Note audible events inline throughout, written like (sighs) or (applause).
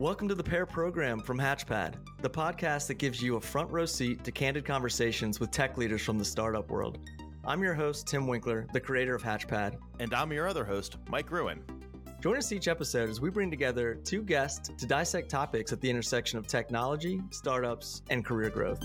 Welcome to the Pair Program from Hatchpad, the podcast that gives you a front row seat to candid conversations with tech leaders from the startup world. I'm your host, Tim Winkler, the creator of Hatchpad. And I'm your other host, Mike Gruen. Join us each episode as we bring together two guests to dissect topics at the intersection of technology, startups, and career growth.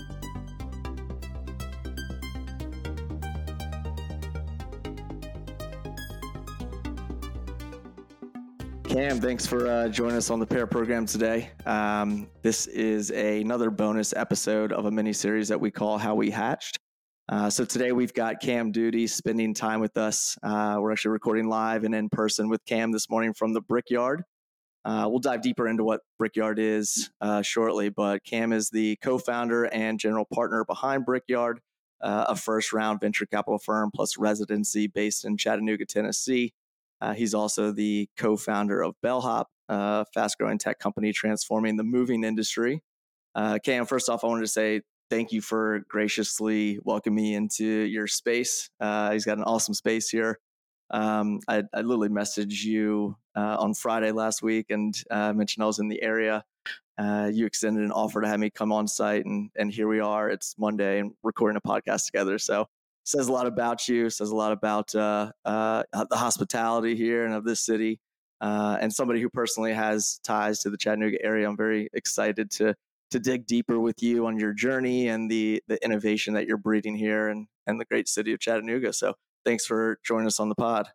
Cam, thanks for uh, joining us on the Pair program today. Um, this is a, another bonus episode of a mini series that we call How We Hatched. Uh, so today we've got Cam Doody spending time with us. Uh, we're actually recording live and in person with Cam this morning from the Brickyard. Uh, we'll dive deeper into what Brickyard is uh, shortly, but Cam is the co-founder and general partner behind Brickyard, uh, a first-round venture capital firm plus residency based in Chattanooga, Tennessee. Uh, he's also the co founder of Bellhop, a fast growing tech company transforming the moving industry. Uh, Cam, first off, I wanted to say thank you for graciously welcoming me into your space. Uh, he's got an awesome space here. Um, I, I, literally messaged you uh, on Friday last week and uh, mentioned I was in the area. Uh, you extended an offer to have me come on site, and and here we are. It's Monday, and recording a podcast together. So says a lot about you, says a lot about uh, uh, the hospitality here and of this city. Uh, and somebody who personally has ties to the Chattanooga area, I'm very excited to to dig deeper with you on your journey and the the innovation that you're breeding here and and the great city of Chattanooga. So thanks for joining us on the pod.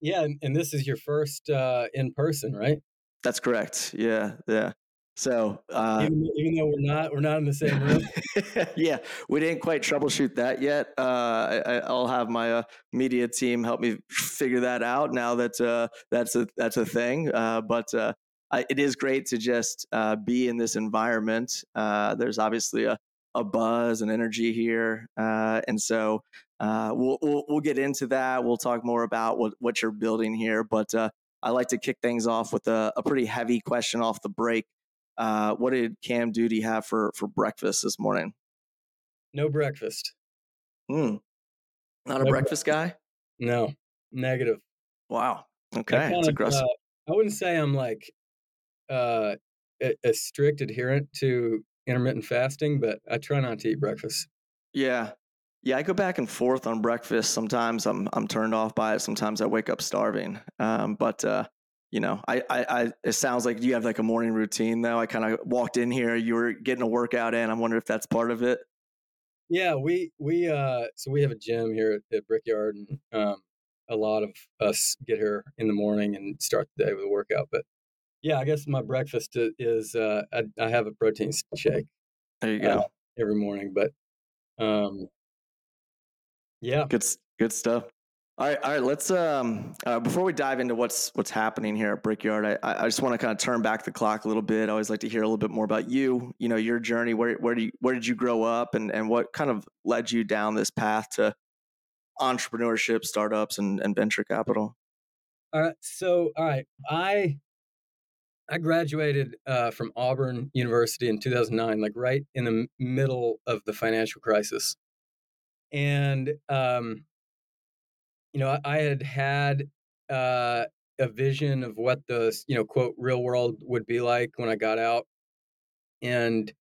Yeah, and, this is your first uh, in person, right? That's correct. Yeah, yeah. So uh, even, even, though we're not we're not in the same room. (laughs) yeah, we didn't quite troubleshoot that yet. Uh, I, will have my uh, media team help me figure that out. Now that uh, that's a that's a thing, uh, but uh, I, it is great to just be in this environment. there's obviously a, a buzz and energy here, and so we'll, we'll, we'll get into that. We'll talk more about what what you're building here, but. I like to kick things off with a, a pretty heavy question off the break. Uh, what did Cam Doody have for for breakfast this morning? No breakfast. Hmm. Not no a breakfast guy. No, negative. Wow. Okay, it's aggressive. Uh, I wouldn't say I'm like uh, a, a strict adherent to intermittent fasting, but I try not to eat breakfast. Yeah, yeah, I go back and forth on breakfast. Sometimes I'm I'm turned off by it. Sometimes I wake up starving. Um, but uh, you know, I, I, I, it sounds like you have like a morning routine though. I kind of walked in here, you were getting a workout in. I wonder if that's part of it. Yeah, we, we, uh, so we have a gym here at, at Brickyard and, um, a lot of us get here in the morning and start the day with a workout. But yeah, I guess my breakfast is, uh, I, I have a protein shake. There you go. Uh, every morning, but, um, yeah, good, good stuff. All right, all right. Let's um, uh, before we dive into what's what's happening here at Brickyard, I, I just want to kind of turn back the clock a little bit. I always like to hear a little bit more about you. You know, your journey. Where where do you, where did you grow up, and and what kind of led you down this path to entrepreneurship, startups, and, and venture capital? All right. So, all right, I I graduated uh, from Auburn University in 2009, like right in the middle of the financial crisis, and um, you know, I, had had uh, a vision of what the you know quote real world would be like when I got out, and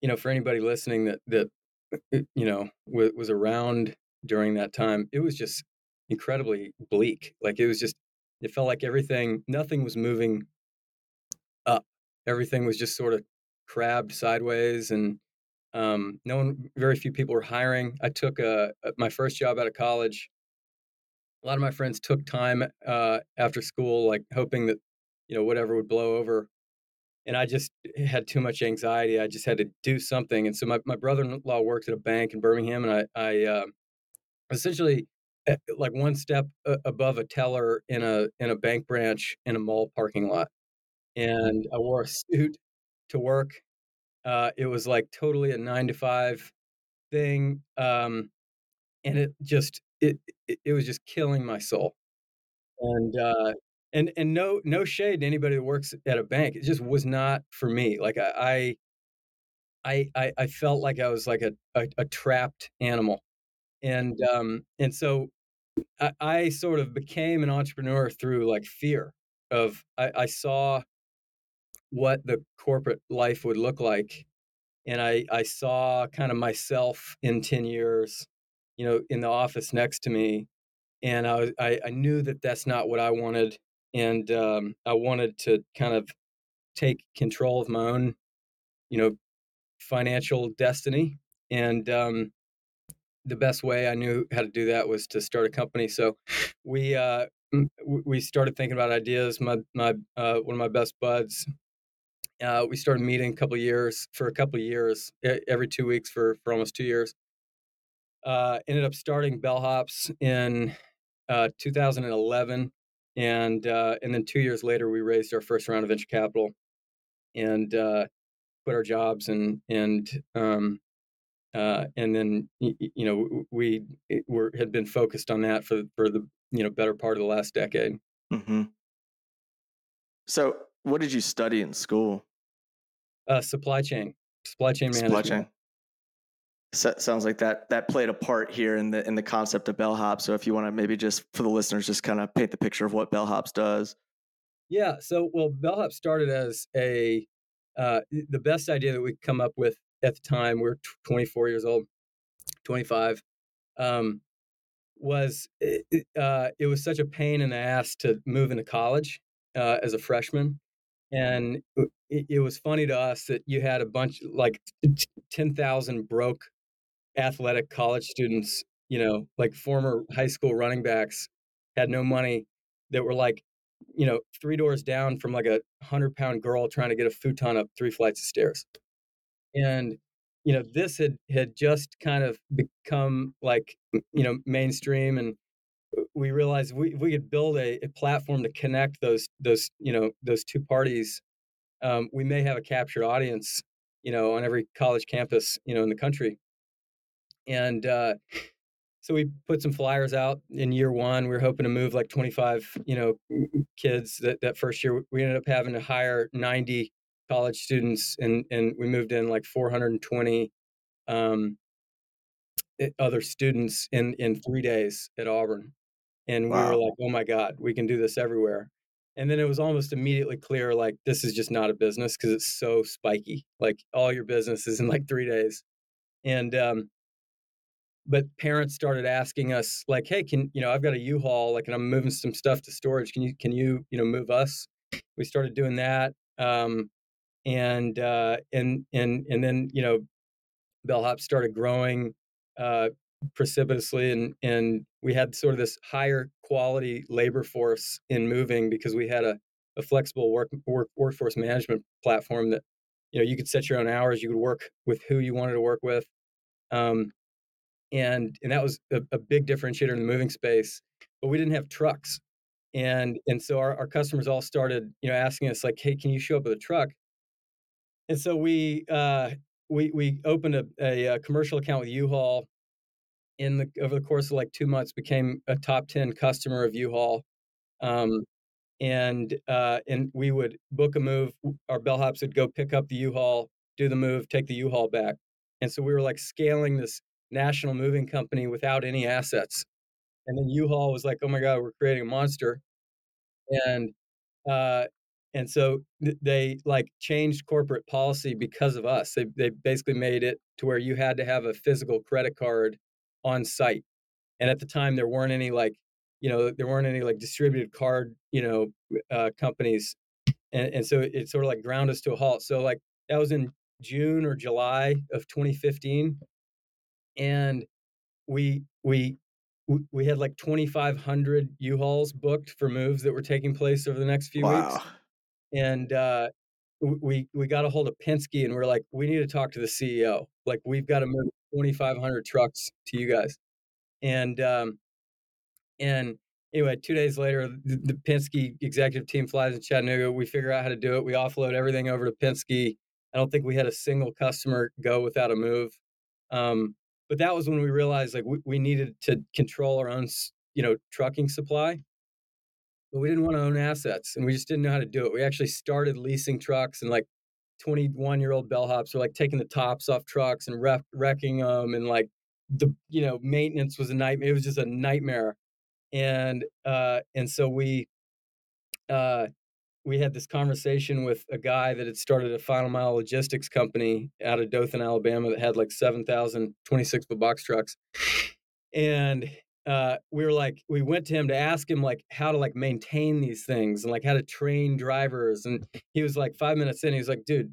you know, for anybody listening that that uh, you know w- was around during that time, it was just incredibly bleak. Like it was just, it felt like everything, nothing was moving up. Everything was just sort of crabbed sideways and um, no one very few people were hiring i took a, a, my first job out of college a lot of my friends took time uh, after school, like hoping that you know whatever would blow over. And I just had too much anxiety. I just had to do something. And so my, my brother-in-law worked at a bank in Birmingham, and I, I uh, essentially eh, like one step above a teller in a in a bank branch in a mall parking lot. And I wore a suit to work. Uh, it was like totally a nine to five thing, um, and it just it, it, it was just killing my soul. And uh, and and no no shade to anybody that works at a bank. It just was not for me. Like I I I, I felt like I was like a, a, a trapped animal, and um and so I, I, sort of became an entrepreneur through like fear of I, I saw what the corporate life would look like. And I, I saw kind of myself in 10 years, you know, in the office next to me. And I, I, I knew that that's not what I wanted. And um, I wanted to kind of take control of my own, you know, financial destiny. And um, the best way I knew how to do that was to start a company. So we uh, we started thinking about ideas. My my uh, one of my best buds. Uh, we started meeting a couple years for a couple years every two weeks for for almost two years. Uh, ended up starting Bellhops in uh, 2011, and uh, and then two years later we raised our first round of venture capital, and uh, quit our jobs and and um, uh, and then you know we were had been focused on that for for the you know better part of the last decade. Mm-hmm. So, what did you study in school? Uh, supply chain, supply chain management. Supply chain. So, sounds like that that played a part here in the in the concept of bellhop. So, if you want to maybe just for the listeners, just kind of paint the picture of what bellhops does. Yeah. So, well, bellhop started as a uh, the best idea that we come up with at the time, we are 24 years old, 25, um, was it, uh, it was such a pain in the ass to move into college uh, as a freshman. And it, it, was funny to us that you had a bunch, like 10,000 broke athletic college students, you know, like former high school running backs had no money that were like, you know, three doors down from like a hundred pound girl trying to get a futon up three flights of stairs. And you know this had had just kind of become like you know mainstream and we realized we, we could build a, a platform to connect those those you know those two parties. Um, we may have a captured audience you know on every college campus you know in the country and uh, so we put some flyers out in year one we were hoping to move like 25 you know kids that, that first year we ended up having to hire 90 college students, and and we moved in like 420 um, eh, other students in in three days at Auburn, and wow. we were like, oh my god, we can do this everywhere. And then it was almost immediately clear, like this is just not a business because it's so spiky. Like all your business is in like three days, and um, but parents started asking us like hey can you know i've got a u-haul like and i'm moving some stuff to storage. Can you can you you know move us? We started doing that um, and uh, and and and then you know, bellhop started growing uh, precipitously, and and we had sort of this higher quality labor force in moving because we had a, a flexible work, work workforce management platform that you know you could set your own hours, you could work with who you wanted to work with, um, and and that was a, a big differentiator in the moving space. But we didn't have trucks, and and so our, our customers all started you know asking us like, hey, can you show up with a truck? and so we uh, we we opened a, a, a commercial account with U-Haul. In the over the course of like two months, became a top ten customer of U-Haul, um, and uh, and we would book a move. Our bellhops would go pick up the U-Haul, do the move, take the U-Haul back, and so we were like scaling this national moving company without any assets. And then U-Haul was like, "Oh my God, we're creating a monster," and uh, and so th- they like changed corporate policy because of us. They, they basically made it to where you had to have a physical credit card on site. And at the time there weren't any like you know there weren't any like distributed card you know uh, companies. And, and so it sort of like ground us to a halt. So like that was in june or july of 2015 and we we we had like 2500 u-hauls booked for moves that were taking place over the next few wow. weeks and uh, we we got a hold of Penske, and we're like, we need to talk to the CEO. Like, we've got to move 2,500 trucks to you guys, and um, and anyway, two days later, the, the Penske executive team flies in Chattanooga. We figure out how to do it. We offload everything over to Penske. I don't think we had a single customer go without a move. Um, but that was when we realized like we, we needed to control our own, you know, trucking supply but we didn't want to own assets and we just didn't know how to do it. We actually started leasing trucks and like 21 year old bellhops were like taking the tops off trucks and wreck, wrecking them and like the you know maintenance was a nightmare. It was just a nightmare, and uh, and so we uh, we had this conversation with a guy that had started a final mile logistics company out of Dothan, Alabama, that had like 7,000 26 foot box trucks. And uh, we were like, we went to him to ask him like how to like maintain these things and like how to train drivers. And he was like, five minutes in, he was like, dude,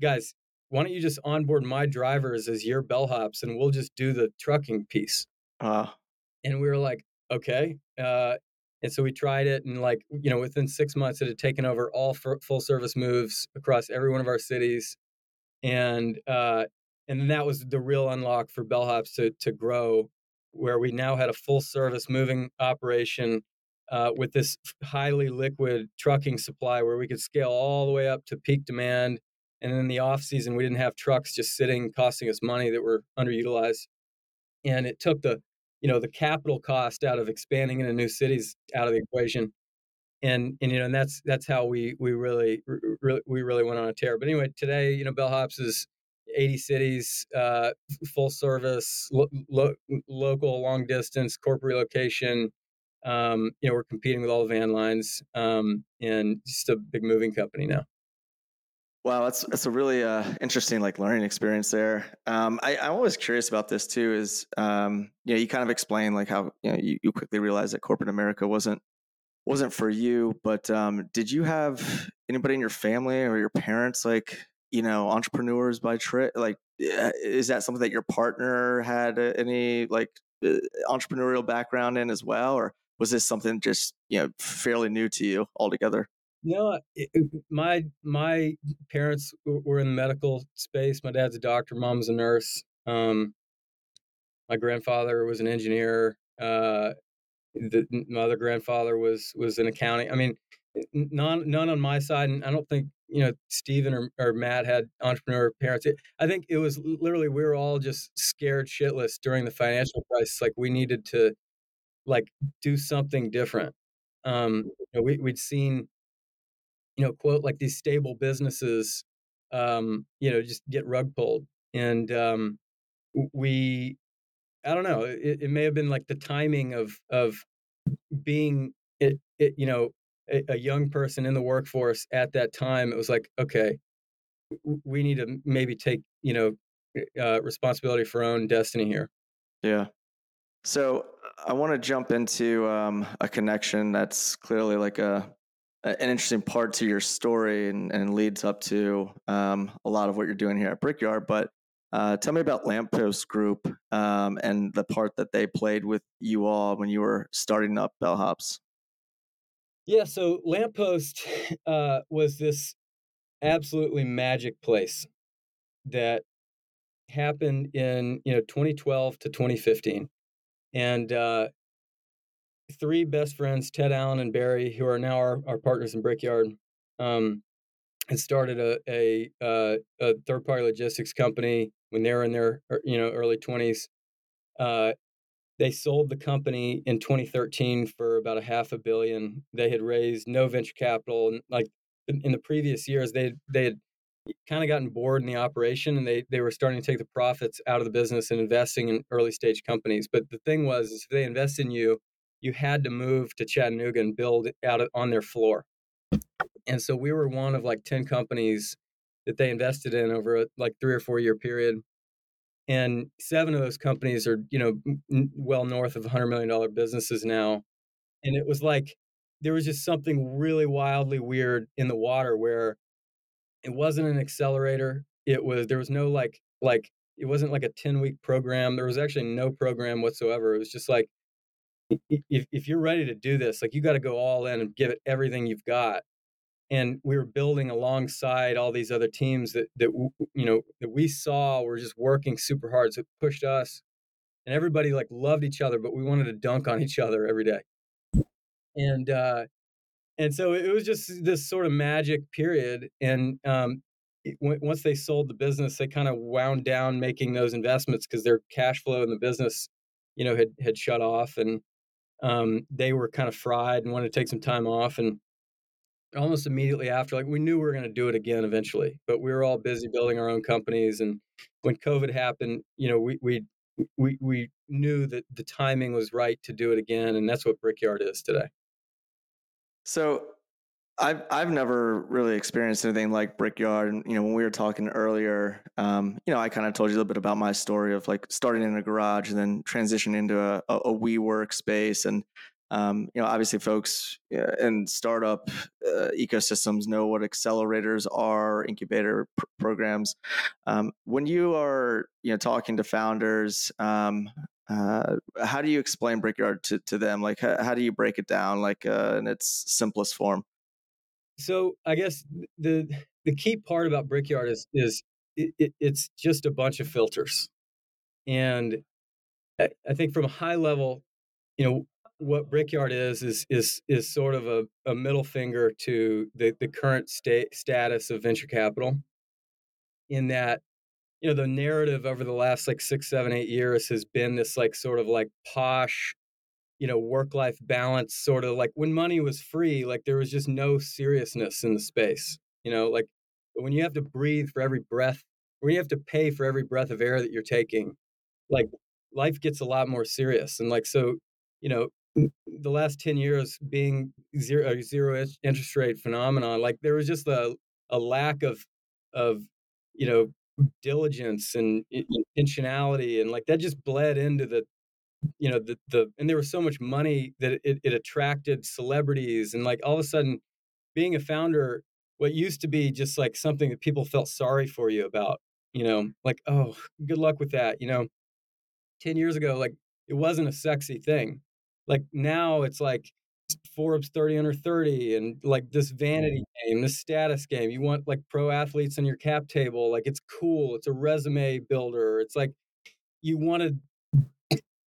guys, why don't you just onboard my drivers as your bellhops and we'll just do the trucking piece. Uh, And we were like, okay. Uh, and so we tried it, and like you know, within six months, it had taken over all full service moves across every one of our cities, and uh, and then that was the real unlock for bellhops to to grow, where we now had a full service moving operation uh, with this highly liquid trucking supply, where we could scale all the way up to peak demand. And in the off season, we didn't have trucks just sitting costing us money that were underutilized, and it took the you know the capital cost out of expanding into new cities out of the equation. And and you know and that's that's how we we really really we really went on a tear. But anyway today you know bellhops is 80 cities uh, full service lo- lo- local long distance corporate relocation. Um, you know we're competing with all the van lines um, and just a big moving company now Wow, that's that's a really uh, interesting like learning experience there. Um, I, I'm always curious about this too. Is um, you know you kind of explain like how you know you, you quickly realized that corporate America wasn't wasn't for you. But um, did you have anybody in your family or your parents like you know entrepreneurs by trade? Like, is that something that your partner had uh, any like uh, entrepreneurial background in as well, or was this something just you know fairly new to you altogether? No, it, my my parents were in the medical space. My dad's a doctor, mom's a nurse. Um, my grandfather was an engineer. Uh, the, my other grandfather was was in accounting. I mean, none none on my side, and I don't think you know Stephen or, or Matt had entrepreneur parents. It, I think it was literally we were all just scared shitless during the financial crisis. Like we needed to like do something different. Um, you know, we we'd seen you know, quote like these stable businesses, um, you know, just get rug pulled. And um, we, I don't know, it, it may have been like the timing of of being it, it you know, a, a young person in the workforce at that time. It was like, okay, we need to maybe take you know uh, responsibility for our own destiny here. Yeah. So I want to jump into um, a connection that's clearly like a an interesting part to your story and, and leads up to um, a lot of what you're doing here at Brickyard. But uh, tell me about Lamppost Group um, and the part that they played with you all when you were starting up Bellhops. Yeah, so Lamppost (laughs) uh, was this absolutely magic place that happened in you know 2012 to 2015, and uh, three best friends, Ted Alling and Barry, who are now our, our partners in Brickyard, um, had started a a, uh, a third party logistics company when they were in their er, you know early twenties. Uh, they sold the company in 2013 for about a half a billion. They had raised no venture capital, and like in, the previous years, they they had kind of gotten bored in the operation, and they they were starting to take the profits out of the business and investing in early stage companies. But the thing was, if they invest in you, you had to move to Chattanooga and build out on their floor. And so we were one of like 10 companies that they invested in over a, like three or four year period. And seven of those companies are, you know, well north of $100 million businesses now. And it was like, there was just something really wildly weird in the water where it wasn't an accelerator. It was, there was no like, like, it wasn't like a 10 week program. There was actually no program whatsoever. It was just like, if, if you're ready to do this, like you got to go all in and give it everything you've got. And we were building alongside all these other teams that that you know that we saw were just working super hard. So it pushed us, and everybody like loved each other, but we wanted to dunk on each other every day. And uh, and so it was just this sort of magic period. And um, once they sold the business, they kind of wound down making those investments because their cash flow in the business, you know, had had shut off and um, they were kind of fried and wanted to take some time off. And almost immediately after, like we knew we were going to do it again eventually, but we were all busy building our own companies. And when COVID happened, you know, we we we we knew that the timing was right to do it again, and that's what Brickyard is today. So I've I've never really experienced anything like Brickyard. And you know, when we were talking earlier, um, you know, I kind of told you a little bit about my story of like starting in a garage and then transitioning into a, a, a WeWork space. And um, you know, obviously, folks uh, in startup uh, ecosystems know what accelerators are, incubator pr- programs. Um, when you are, you know, talking to founders, um, uh, how do you explain Brickyard to, to them? Like, how, how do you break it down, like uh, in its simplest form? So, I guess the the key part about Brickyard is is it, it, it's just a bunch of filters, and I, I think from a high level, you know, what Brickyard is is is is sort of a, a middle finger to the, the current state status of venture capital. In that, you know, the narrative over the last like six, seven, eight years has been this like sort of like posh, you know, work life balance sort of like when money was free, like there was just no seriousness in the space. You know, like when you have to breathe for every breath, when you have to pay for every breath of air that you're taking, like life gets a lot more serious. And like so, you know, the last 10 years being zero, zero interest rate phenomenon like there was just a, a lack of of you know diligence and intentionality and like that just bled into the you know the the and there was so much money that it, it attracted celebrities and like all of a sudden being a founder what used to be just like something that people felt sorry for you about you know like oh good luck with that you know 10 years ago like it wasn't a sexy thing like now it's like Forbes 30 under 30 and like this vanity game, this status game. You want like pro athletes on your cap table. Like it's cool. It's a resume builder. It's like you want to,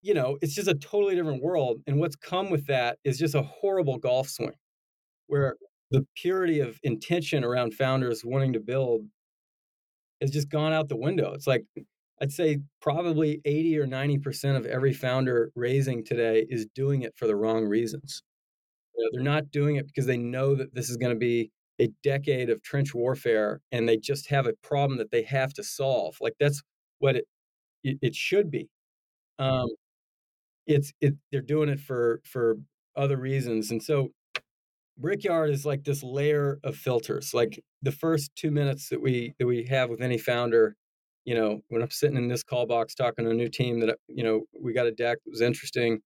you know, it's just a totally different world. And what's come with that is just a horrible golf swing where the purity of intention around founders wanting to build has just gone out the window. It's like I'd say probably 80 or 90% of every founder raising today is doing it for the wrong reasons. You know, they're not doing it because they know that this is going to be a decade of trench warfare and they just have a problem that they have to solve. Like that's what it it, it should be. Um, it's it they're doing it for for other reasons. And so Brickyard is like this layer of filters. Like the first two minutes that we that we have with any founder you know, when I'm sitting in this call box talking to a new team that, you know, we got a deck that was interesting,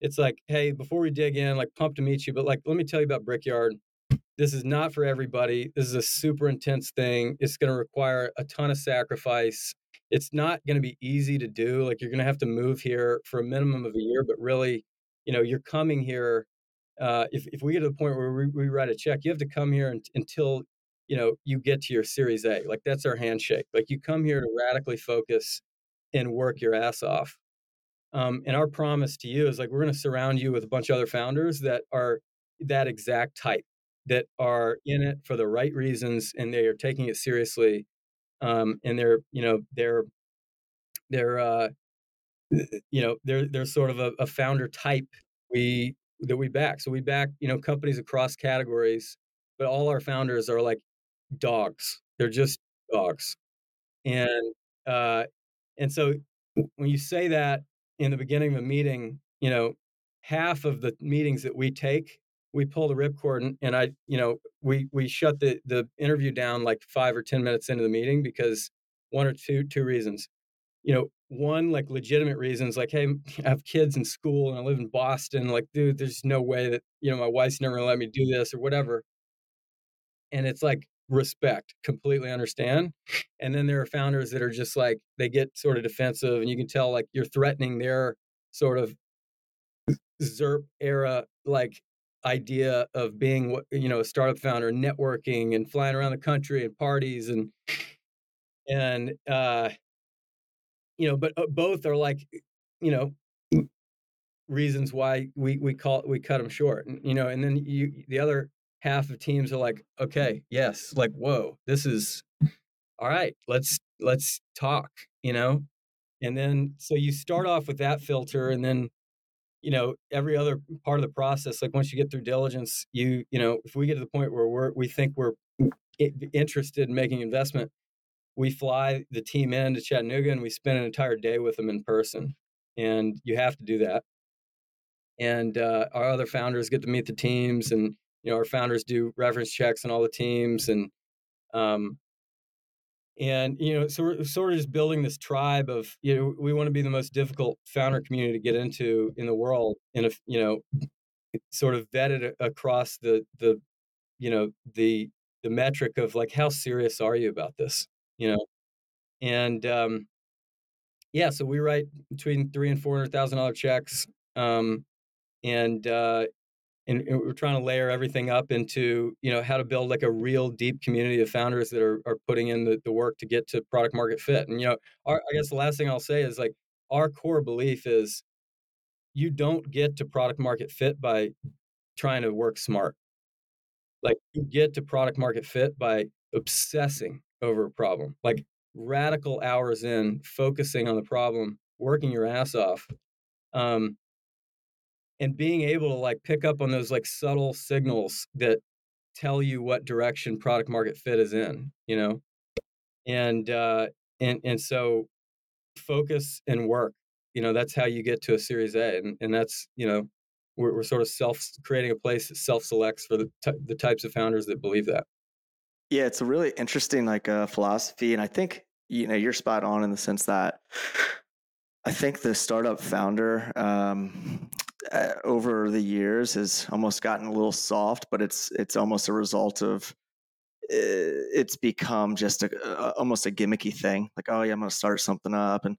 it's like, hey, before we dig in, like pumped to meet you, but like, let me tell you about Brickyard. This is not for everybody. This is a super intense thing. It's going to require a ton of sacrifice. It's not going to be easy to do. Like, you're going to have to move here for a minimum of a year, but really, you know, you're coming here. Uh, if, if we get to the point where we, we write a check, you have to come here until you know you get to your series a like that's our handshake like you come here to radically focus and work your ass off um, and our promise to you is like we're going to surround you with a bunch of other founders that are that exact type that are in it for the right reasons and they are taking it seriously um, and they're you know they're they're uh, you know they're they're sort of a, a founder type we that we back so we back you know companies across categories but all our founders are like dogs. They're just dogs. And uh, and so when you say that in the beginning of a meeting, you know, half of the meetings that we take, we pull the ripcord and, and I, you know, we we shut the the interview down like five or ten minutes into the meeting because one or two two reasons. You know, one like legitimate reasons like hey (laughs) i have kids in school and i live in boston like dude there's no way that you know my wife's never gonna let me do this or whatever and it's like respect, completely understand. And then there are founders that are just like they get sort of defensive, and you can tell like you're threatening their sort of ZERP era like idea of being what you know a startup founder, networking and flying around the country and parties and and uh, you know, but uh, both are like you know reasons why we we call we cut them short and you know and then you the other half of teams are like, okay, yes, like, whoa, this is all right. Let's let's talk, you know. And then so you start off with that filter, and then you know every other part of the process. Like once you get through diligence, you you know if we get to the point where we're we think we're interested in making investment, we fly the team in to Chattanooga and we spend an entire day with them in person. And you have to do that. And uh, our other founders get to meet the teams and you know our founders do reference checks on all the teams and um and you know so we're sort of just building this tribe of you know we want to be the most difficult founder community to get into in the world and if you know sort of vetted across the the you know the the metric of like how serious are you about this you know? And um yeah so we write between three and four hundred thousand dollar checks um and uh and, we're trying to layer everything up into you know how to build like a real deep community of founders that are, are putting in the, the work to get to product market fit. And you know our, i guess the last thing i'll say is like our core belief is you don't get to product market fit by trying to work smart. Like you get to product market fit by obsessing over a problem. Like radical hours in focusing on the problem working your ass off um, and being able to like pick up on those like subtle signals that tell you what direction product market fit is in you know? And uh and and so focus and work you know that's how you get to a series a and, and that's you know we're, we're sort of self creating a place that self selects for the, t- the types of founders that believe that. Yeah it's a really interesting like uh, philosophy and i think you know you're spot on in the sense that I think the startup founder um, uh, over the years has almost gotten a little soft, but it's it's almost a result of uh, it's become just a, a, almost a gimmicky thing. Like, oh yeah, I'm going to start something up, and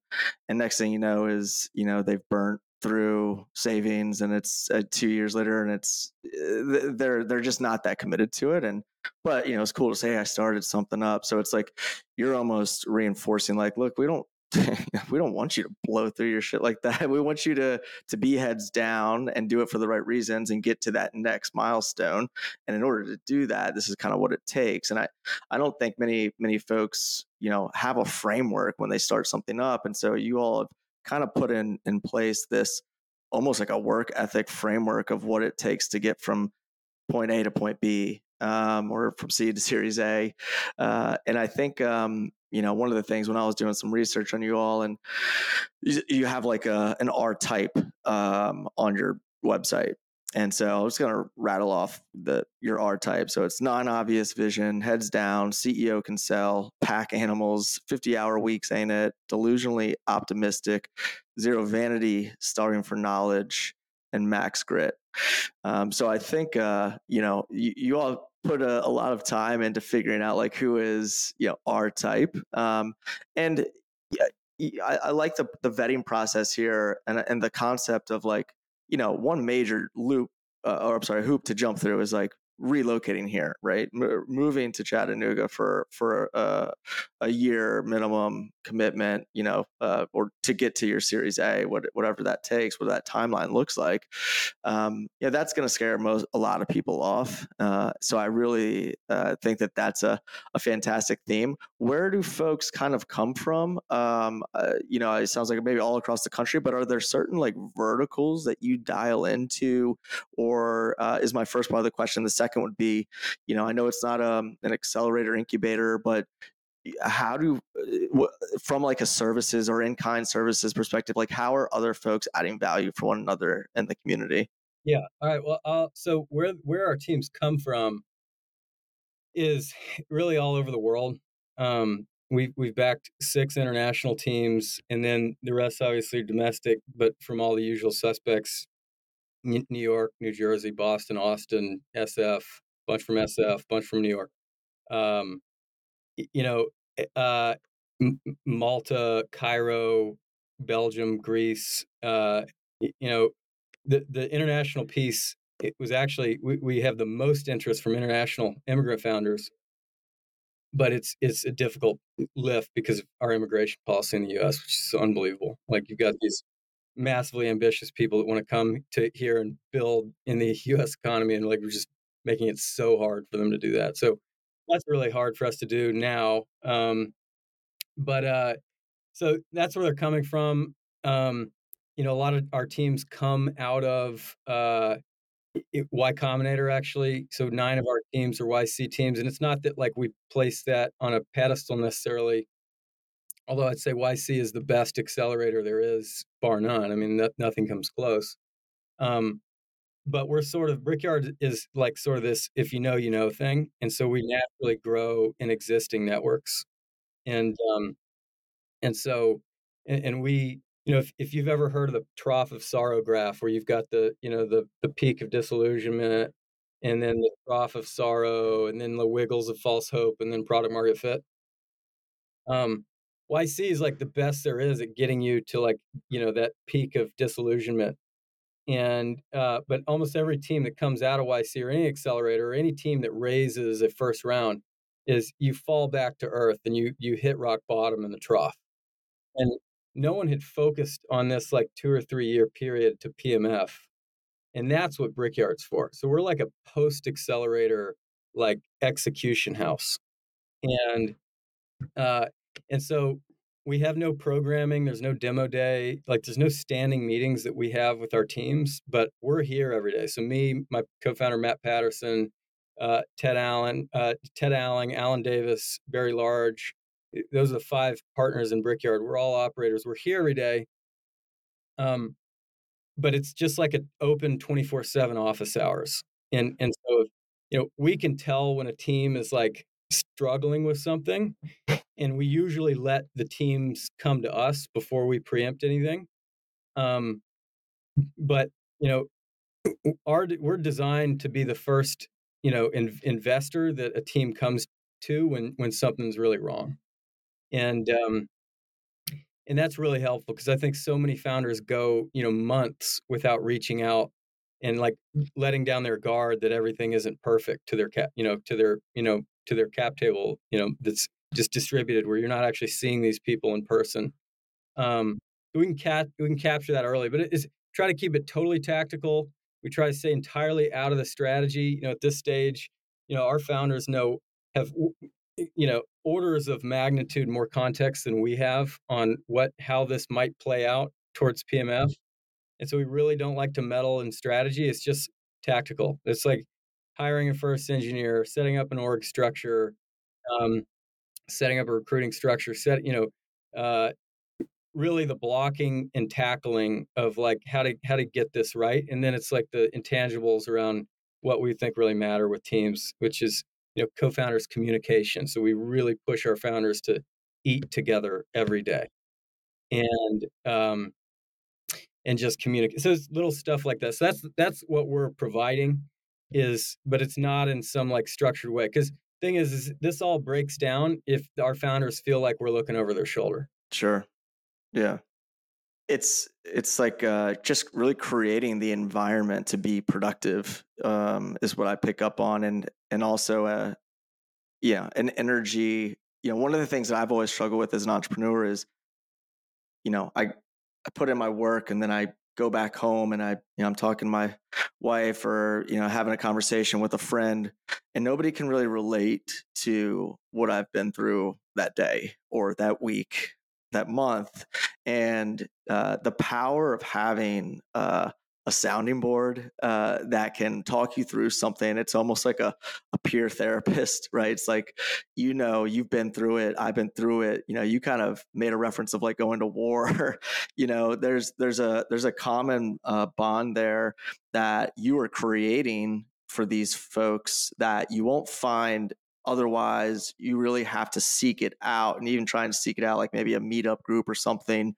and next thing you know is you know they've burnt through savings, and it's uh, two years later, and it's uh, they're they're just not that committed to it. And but you know it's cool to say I started something up. So it's like you're almost reinforcing like, look, we don't (laughs) we don't want you to blow through your shit like that. (laughs) We want you to to be heads down and do it for the right reasons and get to that next milestone. And in order to do that, this is kind of what it takes. And I I don't think many many folks you know have a framework when they start something up. And so you all have kind of put in in place this almost like a work ethic framework of what it takes to get from point A to point B um, or from C to (laughs) Series A. Uh, and I think um, you know, one of the things when I was doing some research on you all, and you, you have like a an R type um, on your website, and so I was going to rattle off the your R type. So it's non-obvious vision, heads down, CEO can sell, pack animals, 50-hour weeks ain't it, delusionally optimistic, zero vanity, starving for knowledge, and max grit. Um, so I think uh, you know you, you all put a, a, lot of time into figuring out like who is you know our type um, and yeah, I, I, like the, the vetting process here and, and the concept of like you know one major loop uh, or i'm sorry hoop to jump through is like relocating here, right? M- moving to Chattanooga for for uh, a year minimum commitment, you know, uh, or to get to your Series A, what, whatever that takes, what that timeline looks like. Um, yeah, that's going to scare most a lot of people off. Uh, so I really uh, think that that's a, a fantastic theme. Where do folks kind of come from? Um, uh, you know, it sounds like maybe all across the country, but are there certain like verticals that you dial into, or uh, is my first part of the question? The second second would be, you know, I know it's not um, an accelerator incubator, but how do uh, from like a services or in kind services perspective like how are other folks adding value for one another in the community? Yeah all right well uh, so where where our teams come from is (laughs) really all over the world. Um, we've we've backed six international teams and then the rest obviously domestic but from all the usual suspects New York, New Jersey, Boston, Austin, SF, bunch from SF, bunch from New York. Um, you know, eh, uh, Malta, Cairo, Belgium, Greece. Uh, you know, the the international piece. It was actually we, we have the most interest from international immigrant founders, but it's it's a difficult lift because of our immigration policy in the U.S., which is unbelievable. Like you've got these massively ambitious people that want to come to here and build in the (laughs) U.S. economy, and like we're just making it so hard for them to do that. So that's really hard for us to do now. Um, but uh, so that's where they're coming from. Um, you know, a lot of our teams come out of uh, Y Combinator actually. So nine of our teams are YC teams, and it's not that like we place that on a pedestal necessarily although I'd say YC is the best accelerator there is, bar none. I mean, nothing comes close. Um, but we're sort of Brickyard is like sort of this if you know you know thing, and so we naturally grow in existing networks, and um, and so and, and we you know if, if you've ever heard of the trough of sorrow graph where you've got the you know the the peak of disillusionment and then the trough of sorrow and then the wiggles of false hope and then product market fit um yc is like the best there is at getting you to like you know that peak of disillusionment and uh, but almost every team that comes out of YC or any accelerator or any team that raises a first round is you fall back to earth and you you hit rock bottom in the trough. And no one had focused on this like two or three year period to PMF. And that's what Brickyard's for. So we're like a post accelerator like execution house. And uh and so we have no programming there's no demo day like there's no standing meetings that we have with our teams but we're here every day. So me my co-founder matt patterson uh, ted alling uh, ted alling allan davis barry large those are the five partners in brickyard. We're all operators. We're here every day. Um, but it's just like an open 24-7 office hours. And and so you know we can tell when a team is like struggling with something and we usually let the teams come to us before we preempt anything. Um, but you know our we're designed to be the first you know in, investor that a team comes to when when something's really wrong. And um and that's really helpful because i think so many founders go you know months without reaching out and like letting down their guard that everything isn't perfect to their cap you know to their you know to their cap table you know that's just distributed where you're not actually seeing these people in person. Um, we can cat we can capture that early, but it is try to keep it totally tactical. We try to stay entirely out of the strategy. You know, at this stage, you know, our founders know have you know orders of magnitude more context than we have on what how this might play out towards PMF. And so we really don't like to meddle in strategy. It's just tactical. It's like hiring a first engineer, setting up an org structure, um, setting up a recruiting structure, set you know, uh, really the blocking and tackling of like how to how to get this right, and then it's like the intangibles around what we think really matter with teams, which is you know co-founders communication. So we really push our founders to eat together every day, and um, and just communicate. So it's little stuff like that. So that's that's what we're providing is, but it's not in some like structured way because thing is, is this all breaks down if our founders feel like we're looking over their shoulder. Sure. Yeah. It's it's like uh, just really creating the environment to be productive um, is what I pick up on, and and also uh, yeah, an energy. You know, one of the things that I've always struggled with as an entrepreneur is, you know, I I put in my work and then I go back home and I, you know, I'm talking to my wife or, you know, having a conversation with a friend and nobody can really relate to what I've been through that day or that week, that month. And uh, the power of having uh, a sounding board uh, that can talk you through something. It's almost like a, a peer therapist, (laughs) right? It's like, you know, you've been through it. I've been through it. You know, you kind of made a reference of like going to war. (laughs) you know, there's there's a there's a common uh, bond there that you are creating for these folks that you won't find Otherwise, you really have to seek it out and even trying to seek it out, like maybe a meetup group or something.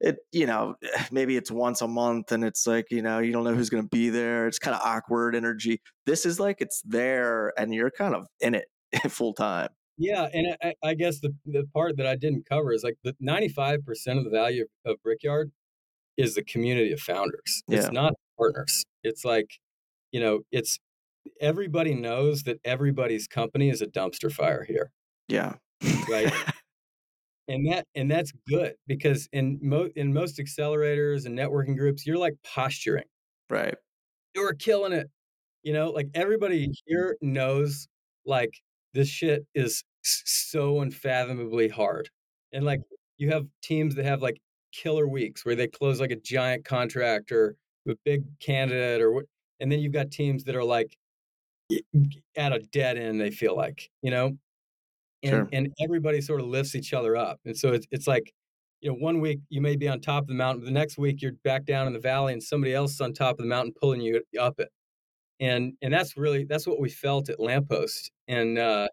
It, you know, (sighs) maybe it's once a month and it's like, you know, you don't know who's going to be there. It's kind of awkward energy. This is like it's there and you're kind of in it (laughs) full time. Yeah, and I, I, guess the the part that I didn't cover is like the ninety five percent of the value of, of Brickyard is the community of founders. It's yeah. not partners. It's like, you know, it's everybody knows that everybody's company is a dumpster fire here. Yeah. Right. (laughs) and that and that's good because in mo- in most accelerators and networking groups, you're like posturing. Right. You're killing it. You know, like everybody here knows like this shit is so unfathomably hard. And like you have teams that have like killer weeks where they close like a giant contract or a big candidate or what and then you've got teams that are like at a dead end they feel like you know and sure. and everybody sort of lifts each other up and so it's, it's like you know, one week you may be on top of the mountain, but the next week you're back down in the valley and somebody else is on top of the mountain pulling you up it. And and that's really that's what we felt at Lamppost. And uh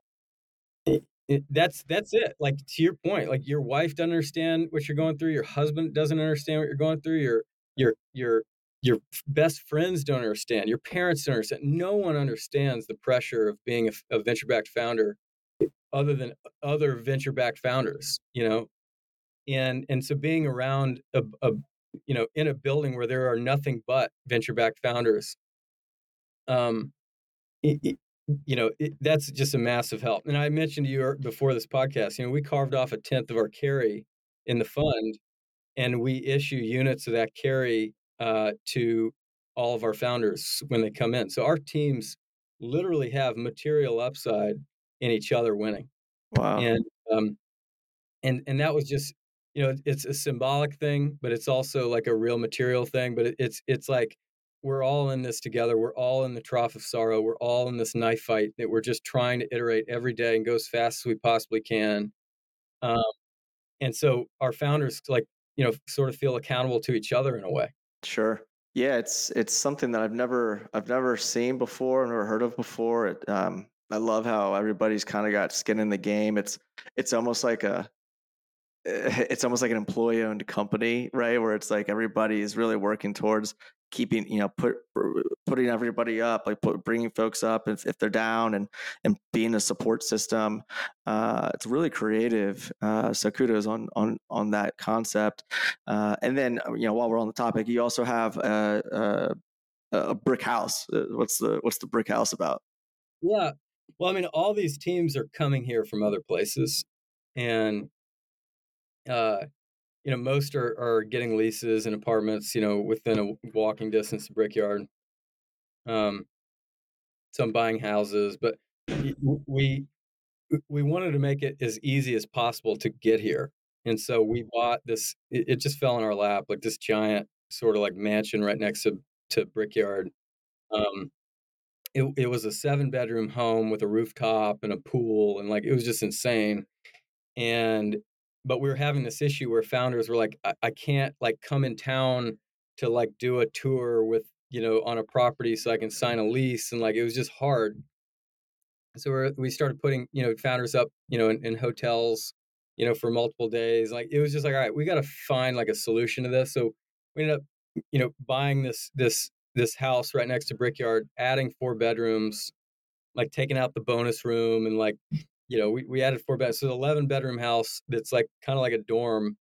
it, it, that's that's it. Like to your point, like your wife doesn't understand what you're going through, your husband doesn't understand what you're going through, your your your your best friends don't understand, your parents don't understand. No one understands the pressure of being a, a venture backed founder other than other venture backed founders, you know, and and so being around a, a you know in a building where there are nothing but venture backed founders um it, it, you know it, that's just a massive help and i mentioned to you before this podcast you know we carved off a tenth of our carry in the fund and we issue units of that carry uh, to all of our founders when they come in. So our teams literally have material upside in each other winning. Wow. And um and and that was just you know it's a symbolic thing but it's also like a real material thing but it's it's like we're all in this together we're all in the trough of sorrow we're all in this knife fight that we're just trying to iterate every day and go as fast as we possibly can. Um, and so our founders like you know sort of feel accountable to each other in a way sure yeah it's it's something that i've never i've never seen before never heard of before it, um, i love how everybody's kind of got skin in the game it's it's almost like a (laughs) it's almost like an employee owned company, right? Where it's like everybody is really working towards keeping, you know, put putting everybody up, like put, bringing folks up if, if they're down, and and being a support system. Uh, it's really creative. Uh, so kudos on on on that concept. Uh, and then you know, while we're on the topic, you also have a, a, a brick house. Uh, what's the what's the brick house about? Yeah. Well, I mean, all these teams are coming here from other places, and uh, you know, most are, are getting leases and apartments, you know, within a walking distance to Brickyard. Um, some buying houses, but we we wanted to make it as easy as possible to get here, and so we bought this. It, it just fell in our lap, like this giant sort of like mansion right next to to Brickyard. Um, it it was a seven bedroom home with a rooftop and a pool, and like it was just insane. And but we were having this issue where founders were like, I, I can't like come in town to like do a tour with you know on a property so I can sign a lease, and like it was just hard. So we we started putting you know founders up you know in, in hotels you know for multiple days. Like it was just like all right, we got to find like a solution to this. So we ended up you know buying this this this house right next to Brickyard, adding four bedrooms, like taking out the bonus room and like you know, we, we added four beds. So 11 bedroom house that's like kind of like a dorm.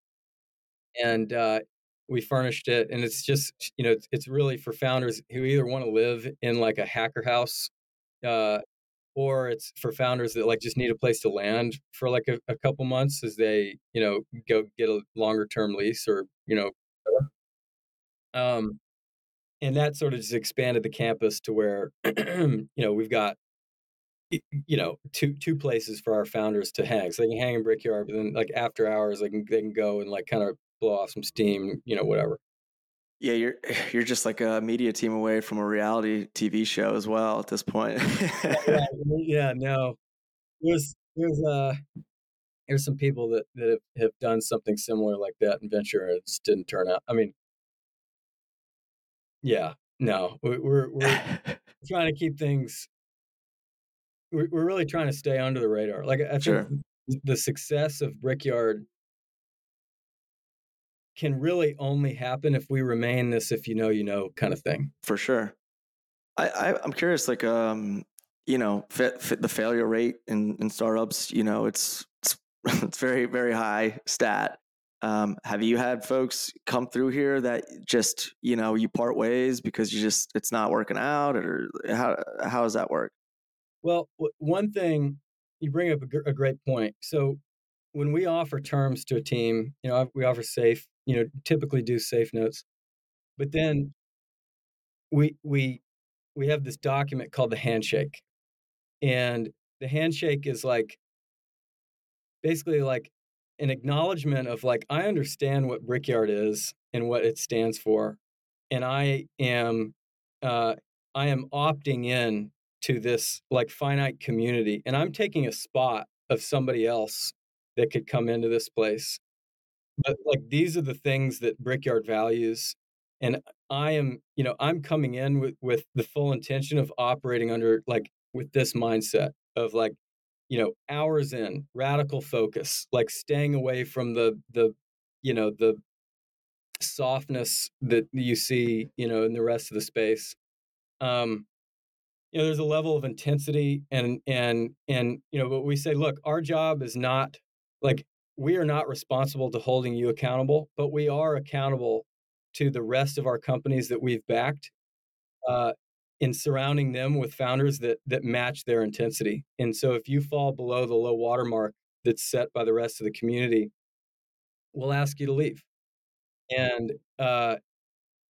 And uh, we furnished it. And it's just, you know, it's, it's really for founders who either want to live in like a hacker house uh, or it's for founders that like just need a place to land for like a, a couple months as they, you know, go get a longer term lease or, you know, um, and that sort of just expanded the campus to where, (clears throat) you know, we've got you know two two places for our founders to hang. So they can hang in brickyard but then like after hours they can they can go and like kind of blow off some steam you know whatever. Yeah you're (laughs) you're just like a media team away from a reality tv show as well at this point. Yeah, (laughs) yeah, no. There's there's uh there's some people that that have, have done something similar like that in venture and it just didn't turn out i mean yeah no we're we're (laughs) trying to keep things we're, we're really trying to stay under the radar. Like I think sure. the success of Brickyard can really only happen if we remain this if you know you know kind of thing. For sure. I, I am curious, like um, you know, fit, fit the failure rate in in startups. You know, it's it's (laughs) it's very very high stat. Um, have you had folks come through here that just you know you part ways because you just it's not working out, or how how does that work? Well, one thing you bring up a, great point. So when we offer terms to a team, you know, we offer safe, you know, typically do safe notes, but then we we we have this document called the handshake, and the handshake is like basically like an acknowledgement of like I understand what Brickyard is and what it stands for, and I am uh, I am opting in to this like finite community and i'm taking a spot of somebody else that could come into this place but like these are the things that Brickyard values, and I am, you know, I'm coming in with with the full intention of operating under like with this mindset of like, you know, hours in, radical focus, like staying away from the the, you know, the softness that you see, you know, in the rest of the space. Um, you know, there's a level of intensity and and and you know, but we say, look, our job is not like we are not responsible to holding you accountable, but we are accountable to the rest of our companies that we've backed uh, in surrounding them with founders that that match their intensity. And so, if you fall below the low water mark that's set by the rest of the community, we'll ask you to leave, and uh,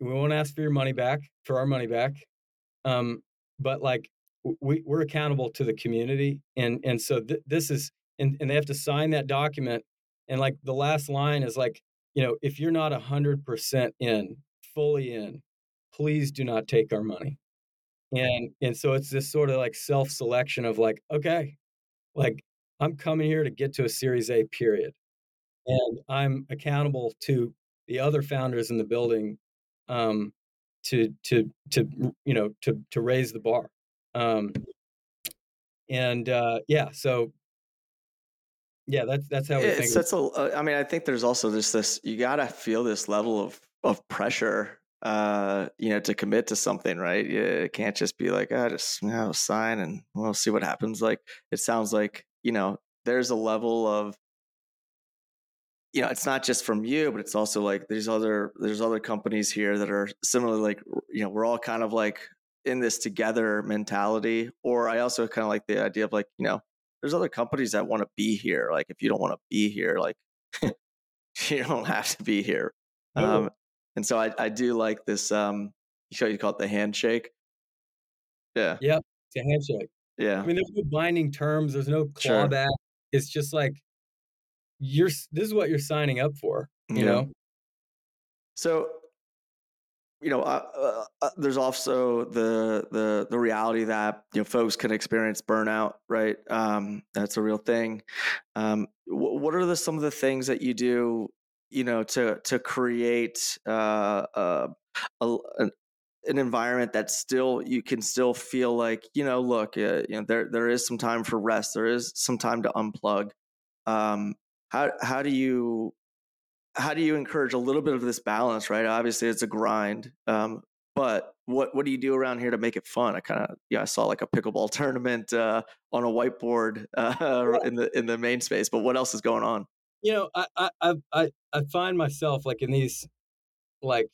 we won't ask for your money back for our money back. Um, but like we, we're accountable to the community, and and so th- this is and, and they have to sign that document and like the last line is like, you know, if you're not 100% in, fully in, please do not take our money. And and so it's this sort of like self-selection of like, okay, like I'm coming here to get to a series A period. And I'm accountable to the other founders in the building um to to to you know to to raise the bar. Um and uh yeah, so yeah, that's that's how we It think. sets a. uh, I mean, I think there's also just this. You gotta feel this level of of pressure, uh, you know, to commit to something, right? You- It can't just be like, I just you know, sign and we'll see what happens. Like it sounds like you know, there's a level of, you know, it's not just from you, but it's also like there's other there's other companies here that are similarly like you know, we're all kind of like in this together mentality. Or I also kind of like the idea of like you know there's other companies that want to be here. Like if you don't want to be here, like (laughs) you don't have to be here. No. Um, and so I, I do like this. Um, you show you call it the handshake. Yeah, Yeah, it's a handshake. yeah, I mean, there's no binding terms. There's no Sure. clawback. It's just like you're. This is what you're signing up for. You Yeah. know. So, you know, uh, uh, uh, there's also the the the reality that you know folks can experience burnout, right? Um, that's a real thing. Um, wh- what are the some of the things that you do, you know, to to create uh, uh, a, an, an environment that still you can still feel like you know, look, uh, you know, there there is some time for rest, there is some time to unplug. Um, how how do you how do you encourage a little bit of this balance right obviously it's a grind um, but what what do you do around here to make it fun i kind of yeah i saw like a pickleball (laughs) tournament uh, on a whiteboard uh, in the in the main space but what else is going on You know, I I I I find myself like in these, like,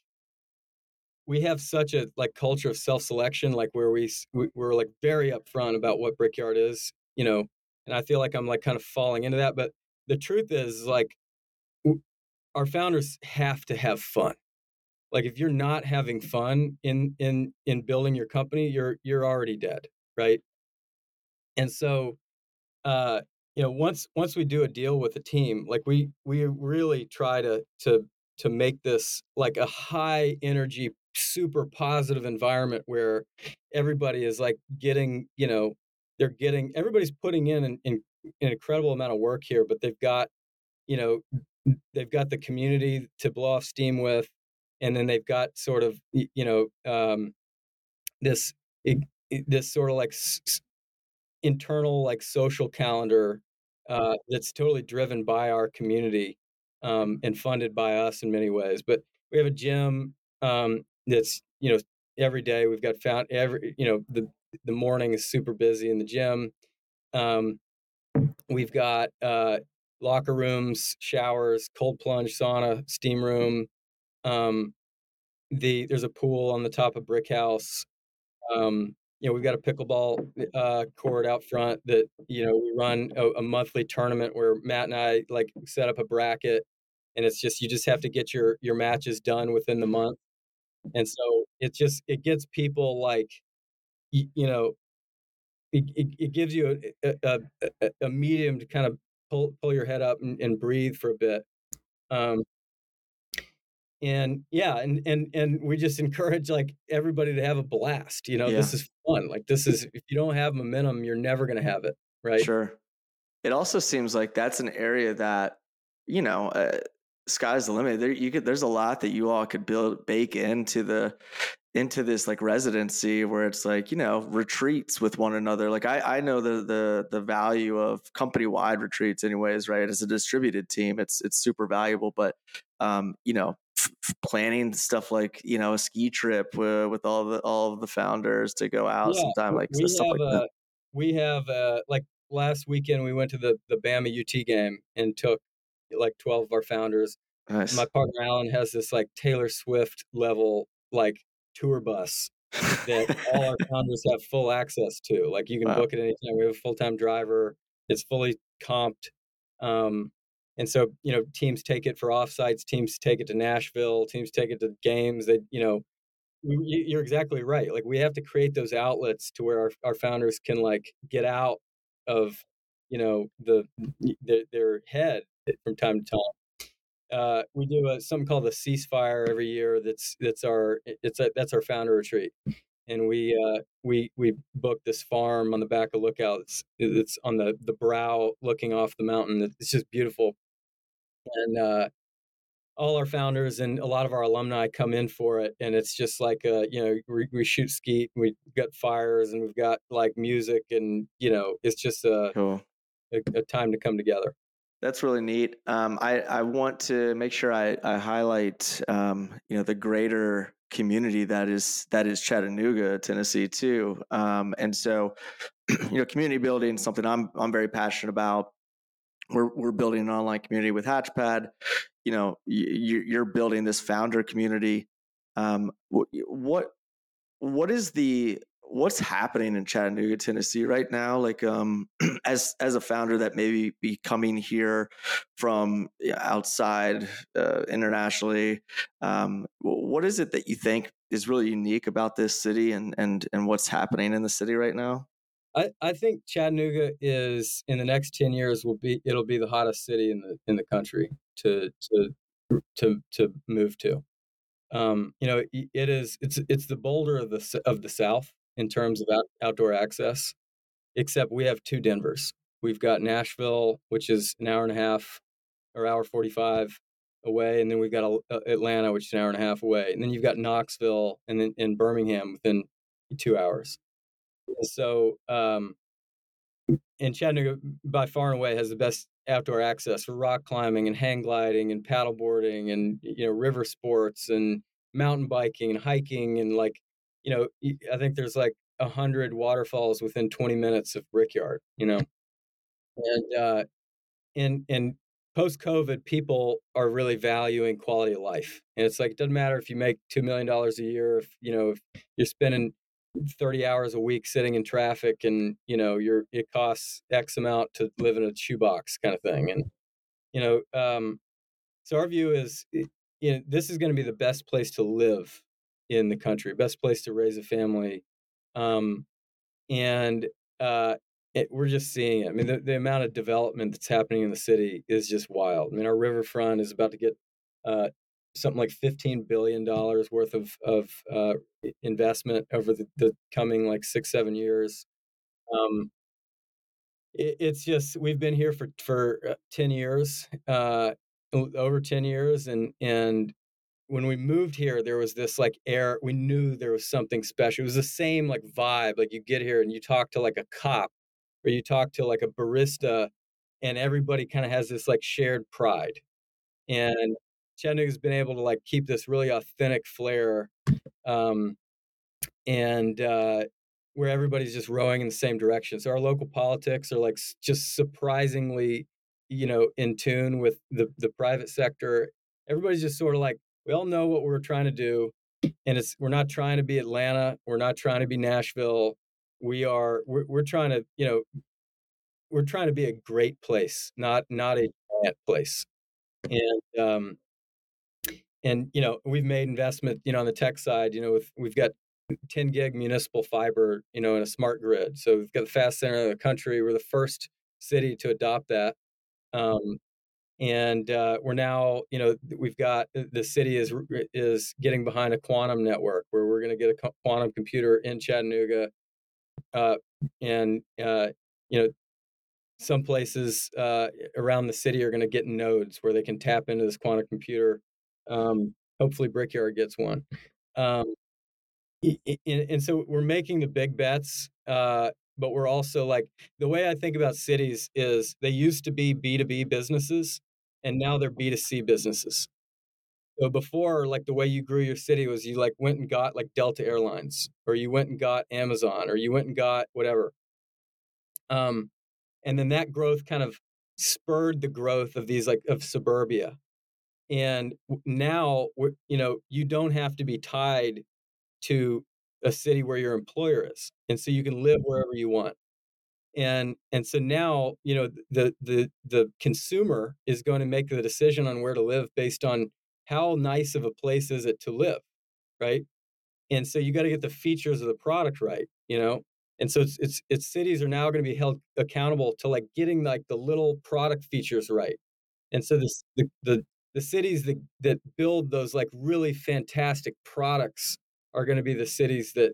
we have such a like culture of self selection, like where we we- we're like very upfront about what Brickyard is. You know, and I feel like I'm like kind of falling into that. But the truth is, like, our founders have to have fun. Like, if you're not having fun in in in building your company, you're you're already dead, right? And so, uh, you know, once once we do a deal with a team, like we we really try to to to make this like a high energy, super positive environment where everybody is like getting, you know, they're getting everybody's putting in an, an, an incredible amount of work here, but they've got, you know, they've got the community to blow off steam with, and then they've got sort of you know um, this this sort of like internal like social calendar uh, that's totally driven by our community um, and funded by us in many ways. But we have a gym um, that's you know every day we've got found every you know the the morning is super busy in the gym. Um, we've got uh, locker rooms, showers, cold plunge, sauna, steam room. Um, the there's a pool on the top of Brick House. Um, you know, we've got a pickleball uh, court out front that you know we run a, a monthly tournament where Matt and I like set up a bracket, and it's just you just have to get your your matches done within the month, and so it just it gets people like you, you know it, it, it gives you a, a, a, a medium to kind of pull pull your head up and, and breathe for a bit. Um, and yeah, and and and we just (laughs) encourage like everybody to have a blast. You know, Yeah. this is fun. Like this is if you don't have momentum, you're never going to have it, right? sure it also seems like that's an area that you know uh, sky's the limit. There, you could. There's a lot that you all could build, bake into the into this like residency where it's like you know retreats with one another like i i know the the the value of company wide retreats anyways right? As a distributed team it's it's super valuable but um you know f- (sniffs) planning stuff like you know a ski trip with, with all the all of the founders to go out yeah, sometime like we stuff have like a, that we have uh like last weekend we went to the the bama ut game and took like 12 of our founders. Nice. my partner allan has this like taylor swift level like tour bus that all our (laughs) founders have full access to. Like you can wow. book it anytime. We have a full time driver. It's fully comped. Um, and so, you know, teams take it for offsites, teams take it to Nashville, teams take it to games that, you know, you're exactly right. Like we have to create those outlets to where our, our founders can like get out of, you know, the, the their head from time to time uh, we do a, something called the ceasefire every year. That's that's our it's a, that's our founder retreat, and we uh, we we booked this farm on the back of Lookout. It's, it's on the the brow looking off the mountain. It's just beautiful, and uh, all our founders and a lot of our alumni come in for it, and it's just like uh, you know we, we shoot skeet, we've got fires, and we've got like music, and you know it's just a, cool. a, a time to come together. That's really neat. Um, I, I want to make sure I, I highlight um, you know the greater community that is that is Chattanooga, Tennessee too. Um, and so (clears throat) you know community building is something I'm I'm very passionate about. We're we're building an online community with Hatchpad. You know you, you're building this founder community. Um, what what is the what's happening in Chattanooga, Tennessee right now? Like, um, (clears throat) as as a founder that maybe be coming here from outside uh, internationally, um, what is it that you think is really unique about this city and and and what's happening in the city right now? I, I think Chattanooga is in the next ten years will be it'll be the hottest city in the in the country to to to to move to. Um, you know, it is it's it's the Boulder of the of the South in terms of out, outdoor access, except we have two Denvers. We've got Nashville, which is an hour and a half or hour 45 away. And then we've got Atlanta, which is an hour and a half away. And then you've got Knoxville and then in Birmingham within two hours. So, um, and Chattanooga by far and away has the best outdoor access for rock climbing and hang gliding and paddleboarding and you know river sports and mountain biking and hiking and like you know, I think there's like a hundred waterfalls within 20 minutes of Brickyard, you know, and uh, and and post COVID, people are really valuing quality of life, and it's like it doesn't matter if you make two million dollars a year, if you know if you're spending 30 hours a week sitting in traffic, and you know you're it costs X amount to live in a shoebox kind of thing, and you know, um, so our view is, you know, this is going to be the best place to live in the country, best place to raise a family. Um, and uh, it, we're just seeing it. I mean, the, the, amount of development that's happening in the city is just wild. I mean, our riverfront is about to get uh, something like $15 billion worth of, of uh, investment over the, the, coming like six, seven years. Um, it, it's just, we've been here for, for uh, 10 years, uh, over 10 years. And, and when we moved here, there was this like air. We knew there was something special. It was the same like vibe. Like you get here and you talk to like a cop, or you talk to like a barista, and everybody kind of has this like shared pride. And Chattanooga's been able to like keep this really authentic flair, um, and uh, where everybody's just rowing in the same direction. So our local politics are like just surprisingly, you know, in tune with the the private sector. Everybody's just sort of like we all know what we're trying to do and it's we're not trying to be atlanta we're not trying to be nashville. We are we're, we're trying to you know we're trying to be a great place not not a giant place. And um and you know we've made investment you know on the tech side you know with, we've got 10 gig municipal fiber you know in a smart grid. So we've got the fast center of the country. We're the first city to adopt that. Um, and uh, we're now you know we've got uh, the city is is getting behind a quantum network where we're going to get a quantum computer in chattanooga uh, and uh, you know some places uh, around the city are going to get nodes where they can tap into this quantum computer. Um, hopefully, Brickyard gets one. Um, and, so we're making the big bets, uh, but we're also like the way I think about cities is they used to be B two B businesses, and now they're B two C businesses. So before, like the way you grew your city was you like went and got like Delta Airlines, or you went and got Amazon, or you went and got whatever. Um, and then that growth kind of spurred the growth of these like of suburbia. And now, you know, you don't have to be tied to a city where your employer is, and so you can live wherever you want and and so now you know the the the consumer is going to make the decision on where to live based on how nice of a place is it to live right? And so you got to get the features of the product right you know? And so it's it's, it's cities are now going to be held accountable to like getting like the little product features right. And so this the the, the cities that that build those like really fantastic products are going to be the cities that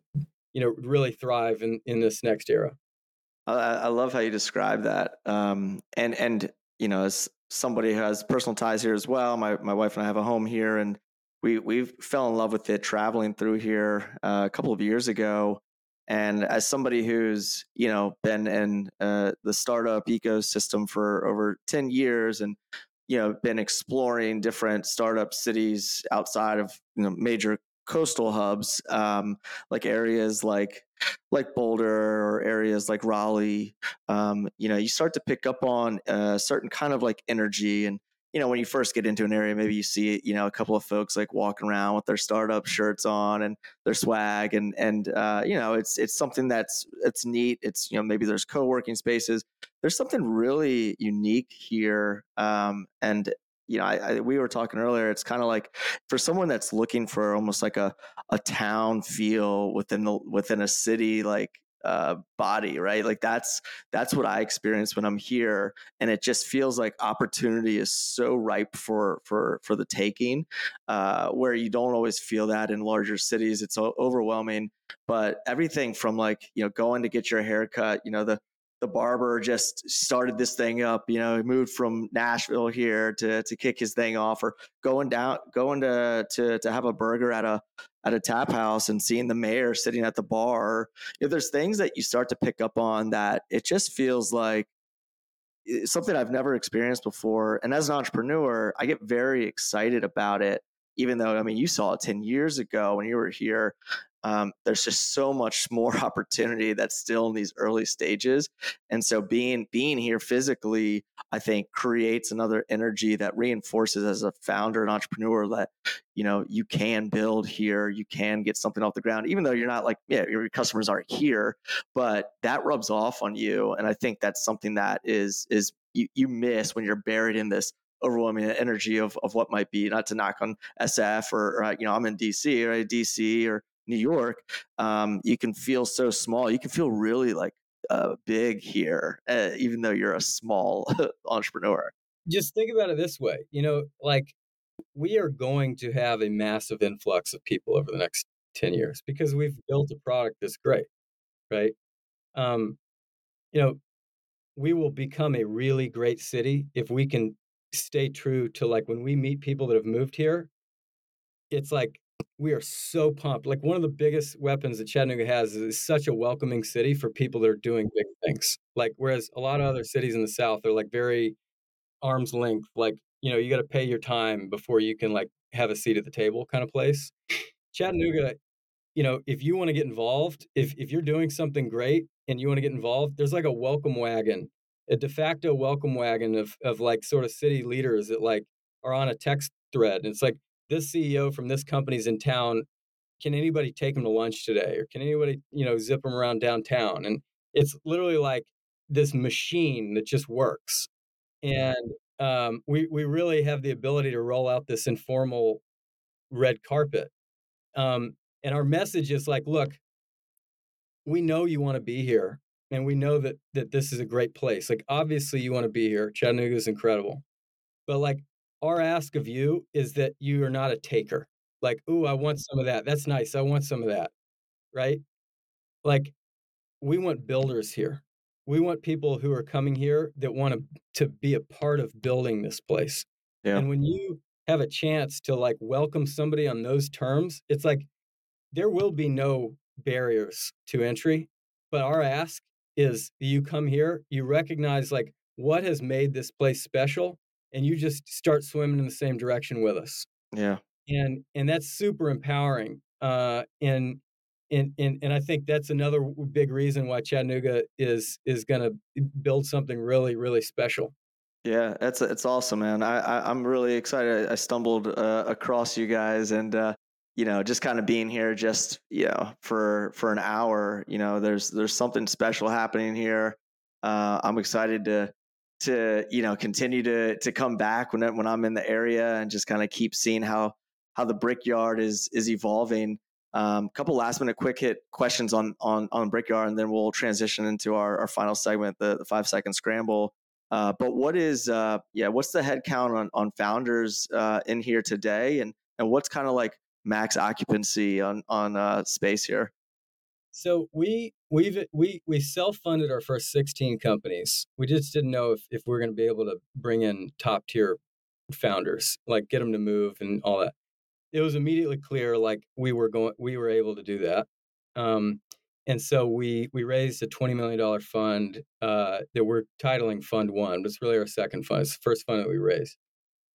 you know really thrive in in this next era i, I love how you describe that um, and and you know as somebody who has personal ties here as well. My my wife and I have a home here, and we we fell in love with it traveling through here uh, a couple of years ago. And as somebody who's you know been in uh, the startup ecosystem for over ten years, and you know been exploring different startup cities outside of you know major coastal hubs, um, like areas like like Boulder or areas like Raleigh, um, you know, you start to pick up on a certain kind of like energy. And, you know, when you first get into an area, maybe you see, you know, a couple of folks like walking around with their startup shirts on and their swag. And, and, uh, you know, it's, it's something that's, it's neat. It's, you know, maybe there's co-working spaces. There's something really unique here. Um, and, you know, I, I, we were talking earlier. It's kind of like for someone that's looking for almost like a a town feel within the within a city, like uh, body, right? Like that's that's what I experience when I'm here, and it just feels like opportunity is so ripe for for for the taking, uh, where you don't always feel that in larger cities. It's overwhelming, but everything from like you know going to get your haircut, you know the the barber just started this thing up. You know, he moved from Nashville here to to kick his thing off, or going down, going to to to have a burger at a at a tap house and seeing the mayor sitting at the bar. You know, there's things that you start to pick up on that it just feels like something I've never experienced before. And as an entrepreneur, I get very excited about it. Even though, I mean, you saw it 10 years ago when you were here um, there's just so much (laughs) more opportunity that's still in these early stages. And so being being here physically i think creates another energy that reinforces as a founder and entrepreneur that you know you can build here you can get something off the ground even though you're not like yeah your customers aren't here but that rubs off on you. And i think that's something that is is you, you miss when you're buried in this overwhelming energy of, of what might be not to knock on sf or, or you know i'm in dc or dc or New York, um, you can feel so small. You can feel really like uh, big here, uh, even though you're a small (laughs) entrepreneur. Just think about it this way you know, like we are going to have a massive influx of people over the next 10 years because we've built a product that's great, right? Um, you know, we will become a really great city if we can stay true to like when we meet people that have moved here, it's like we are so pumped. Like one of the biggest weapons that Chattanooga has is such a welcoming city for people that are doing big things. Like whereas a lot of other cities in the South are like very arm's length, like you know you got to pay your time before you can like have a seat at the table kind of place. Mm-hmm. Chattanooga, you know, if you want to get involved, if if you're doing something great and you want to get involved, there's like a welcome wagon, a de facto welcome wagon of of like sort of city leaders that like are on a text thread. And it's like this CEO from this company's in town. Can anybody take him to lunch today? Or can anybody, you know, zip him around downtown? And it's literally like this machine that just works. And um, we we really have the ability to roll out this informal red carpet. Um, and our message is like, look, we know you want to be here, and we know that that this is a great place. Like, obviously, you want to be here. Chattanooga is incredible, but like, our ask of you is that you are not a taker. Like, ooh, I want some of that. That's nice. I want some of that. Right? Like, we want builders here. we want people who are coming here that want to to be a part of building this place. Yeah. And when you have a chance to like welcome somebody on those terms, it's like there will be no barriers to entry. But our ask is that you come here, you recognize like what has made this place special, and you just start swimming in the same direction with us. Yeah. And and that's super empowering. Uh, and and and and I think that's another big reason why Chattanooga is is going to build something really really special. Yeah, that's it's awesome, man. I, I am really excited. I stumbled uh, across you guys, and uh, you know, just kind of being here, just you know, for for an hour. You know, there's there's something special happening here. Uh, I'm excited to to you know continue to to come back when when I'm in the area and just kind of keep seeing how how the brickyard is is evolving. A um, couple last minute quick hit questions on on on Brickyard, and then we'll transition into our, our final segment, the, the five second scramble. Uh, but what is uh, yeah, what's the head count on on founders uh, in here today, and and what's kind of like max occupancy on on uh, space here? So we we've we we self funded our first sixteen companies. We just didn't know if if we are going to be able to bring in top tier founders, like get them to move and all that. It was immediately clear like we were going we were able to do that. Um, and so we we raised a $20 million fund uh, that we're titling fund one but it's really our second fund. It's the first fund that we raised.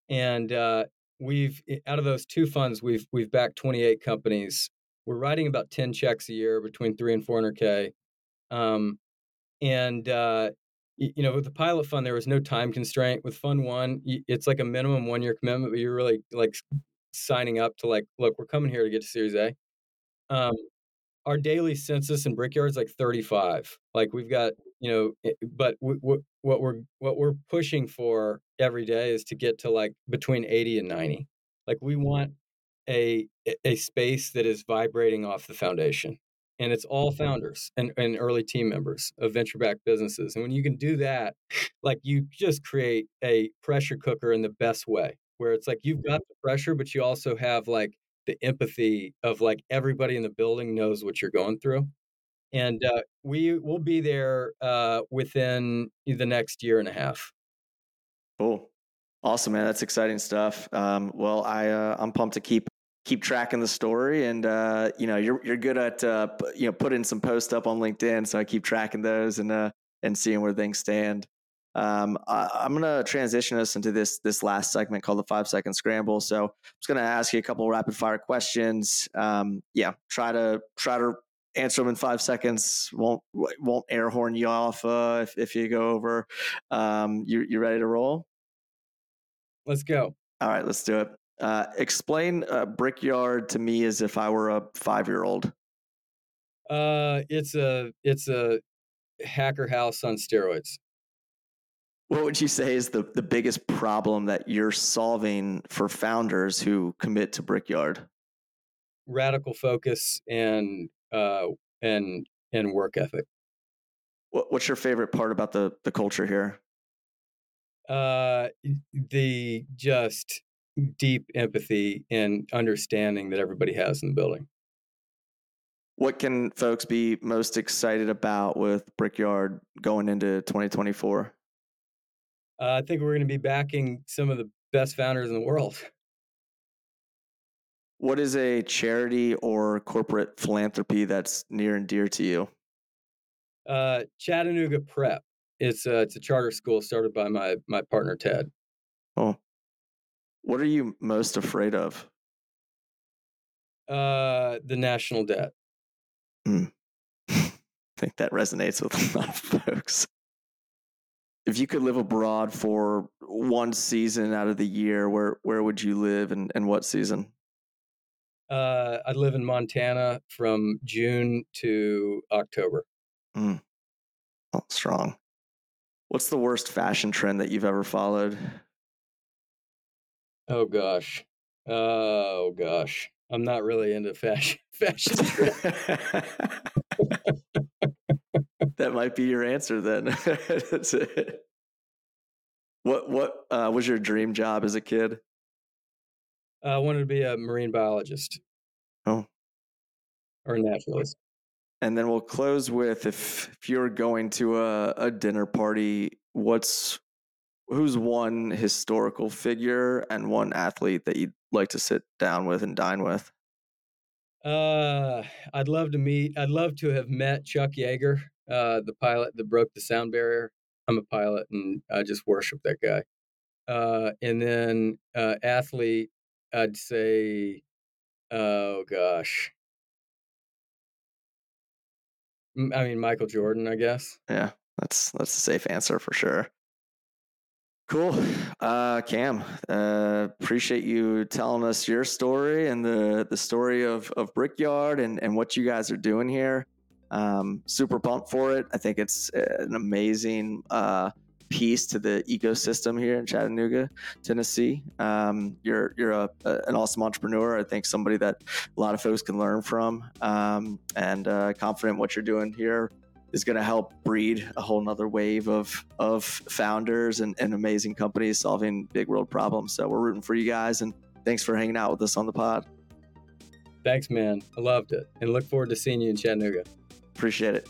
And uh, we've out of those two funds we've we've backed 28 companies we're writing about 10 checks a year between 3 and 400k um, and uh, you know with the pilot fund there was no time constraint with fund one it's like a minimum one year commitment but you're really like signing up to like, look, we're coming here to get to Series A. Um, our daily census in Brickyard is like 35. Like we've got, you know, but what we're what we're pushing for every day is to get to like between 80 and 90. Like we want a a space that is vibrating off the foundation and it's all founders and, and early team members of venture backed businesses and when you can do that like you just create a pressure cooker in the best way where it's like you've got the pressure, but you also have like the empathy of like everybody in the building knows what you're going through. And uh, we will be there uh, within the next year and a half. Cool, awesome, man. That's exciting stuff. Um, well, I uh, I'm pumped to keep keep tracking the story, and uh, you know you're you're good at uh, you know putting some posts up on LinkedIn, so I keep tracking those and uh, and seeing where things stand. Um, I, am going to transition us into this this last segment called the five second scramble. So I'm just going to ask you a couple rapid fire questions. Um, yeah, try to try to answer them in five seconds. Won't won't air horn you off uh, if if you go over. Um, you you ready to roll? Let's go. All right, let's do it. Uh, explain uh, Brickyard to me as if I were a five year old. Uh, it's a it's a hacker house on steroids what would you say is the, the biggest problem that you're solving for founders who commit to Brickyard? Radical focus and uh, and and work ethic. What, what's your favorite part about the the culture here? Uh, the just deep empathy and understanding that everybody has in the building. What can folks be most excited about with Brickyard going into 2024? uh, I think we're going to be backing some of the best founders in the world. (laughs) What is a charity or corporate philanthropy that's near and dear to you? Uh, Chattanooga Prep. It's a, it's a charter school started by my my partner Ted. Oh, what are you most afraid of? Uh, the national debt. Hmm. (laughs) I think that resonates with (laughs) a lot of folks if you could live abroad for one season out of the year, where where would you live and, and what season? Uh, I live in Montana from June to October. Mm. Oh, strong. What's the worst fashion trend that you've ever followed? Oh gosh. Oh gosh. I'm not really into fashion (laughs) fashion (laughs) that might be your answer then. (laughs) That's it. What what uh, was your dream job as a kid? I wanted to be a marine biologist. Oh, or a naturalist. and then we'll close with if, if you're going to a, a dinner party, what's who's one historical figure and one athlete that you'd like to sit down with and dine with? Uh, I'd love to meet. I'd love to have met Chuck Yeager, uh, the pilot that broke the sound barrier. I'm a pilot, and I just worship that guy. Uh, and then uh, athlete, I'd say, oh gosh, I mean Michael Jordan, I guess. Yeah, that's that's a safe answer for sure. Cool. Uh, Cam, uh, appreciate you telling us your story and the, the story of, of Brickyard and, and what you guys are doing here. Um, super pumped for it. I think it's an amazing uh, piece to the ecosystem here in Chattanooga, Tennessee. Um, you're you're a, a, an awesome entrepreneur. I think somebody that a lot of folks can learn from, um, and uh, confident what you're doing here is going to help breed a whole nother wave of of founders and, and amazing companies solving big world problems. So we're rooting for you guys, and thanks for hanging out with us on the pod. Thanks, man. I loved it, and look forward to seeing you in Chattanooga. Appreciate it.